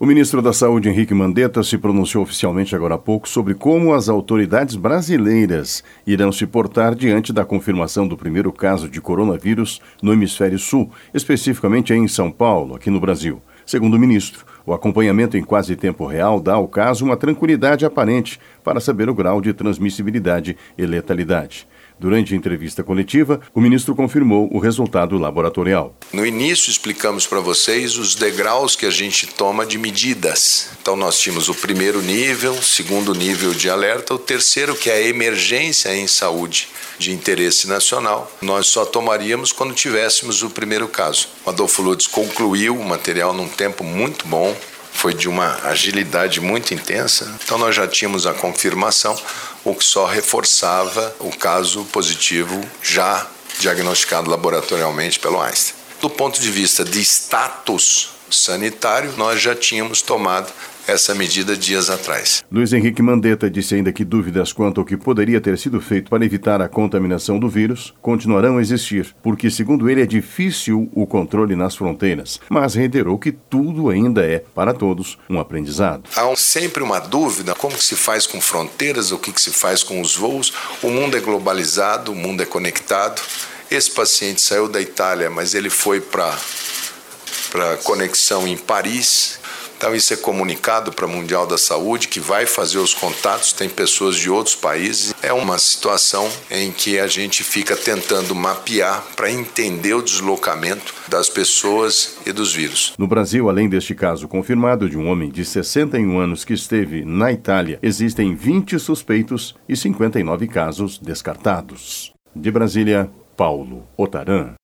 O ministro da Saúde, Henrique Mandetta, se pronunciou oficialmente agora há pouco sobre como as autoridades brasileiras irão se portar diante da confirmação do primeiro caso de coronavírus no hemisfério sul, especificamente em São Paulo, aqui no Brasil. Segundo o ministro, o acompanhamento em quase tempo real dá ao caso uma tranquilidade aparente para saber o grau de transmissibilidade e letalidade. Durante a entrevista coletiva, o ministro confirmou o resultado laboratorial. No início, explicamos para vocês os degraus que a gente toma de medidas. Então, nós tínhamos o primeiro nível, segundo nível de alerta, o terceiro, que é a emergência em saúde de interesse nacional. Nós só tomaríamos quando tivéssemos o primeiro caso. O Adolfo Lutz concluiu o material num tempo muito bom, foi de uma agilidade muito intensa. Então nós já tínhamos a confirmação, o que só reforçava o caso positivo já diagnosticado laboratorialmente pelo Einstein. Do ponto de vista de status sanitário, nós já tínhamos tomado essa medida dias atrás. Luiz Henrique Mandetta disse ainda que dúvidas quanto ao que poderia ter sido feito para evitar a contaminação do vírus continuarão a existir, porque, segundo ele, é difícil o controle nas fronteiras, mas reiterou que tudo ainda é, para todos, um aprendizado. Há sempre uma dúvida: como se faz com fronteiras, o que se faz com os voos? O mundo é globalizado, o mundo é conectado. Esse paciente saiu da Itália, mas ele foi para conexão em Paris então, isso é comunicado para o Mundial da Saúde, que vai fazer os contatos, tem pessoas de outros países. É uma situação em que a gente fica tentando mapear para entender o deslocamento das pessoas e dos vírus. No Brasil, além deste caso confirmado de um homem de 61 anos que esteve na Itália, existem 20 suspeitos e 59 casos descartados. De Brasília, Paulo Otaran.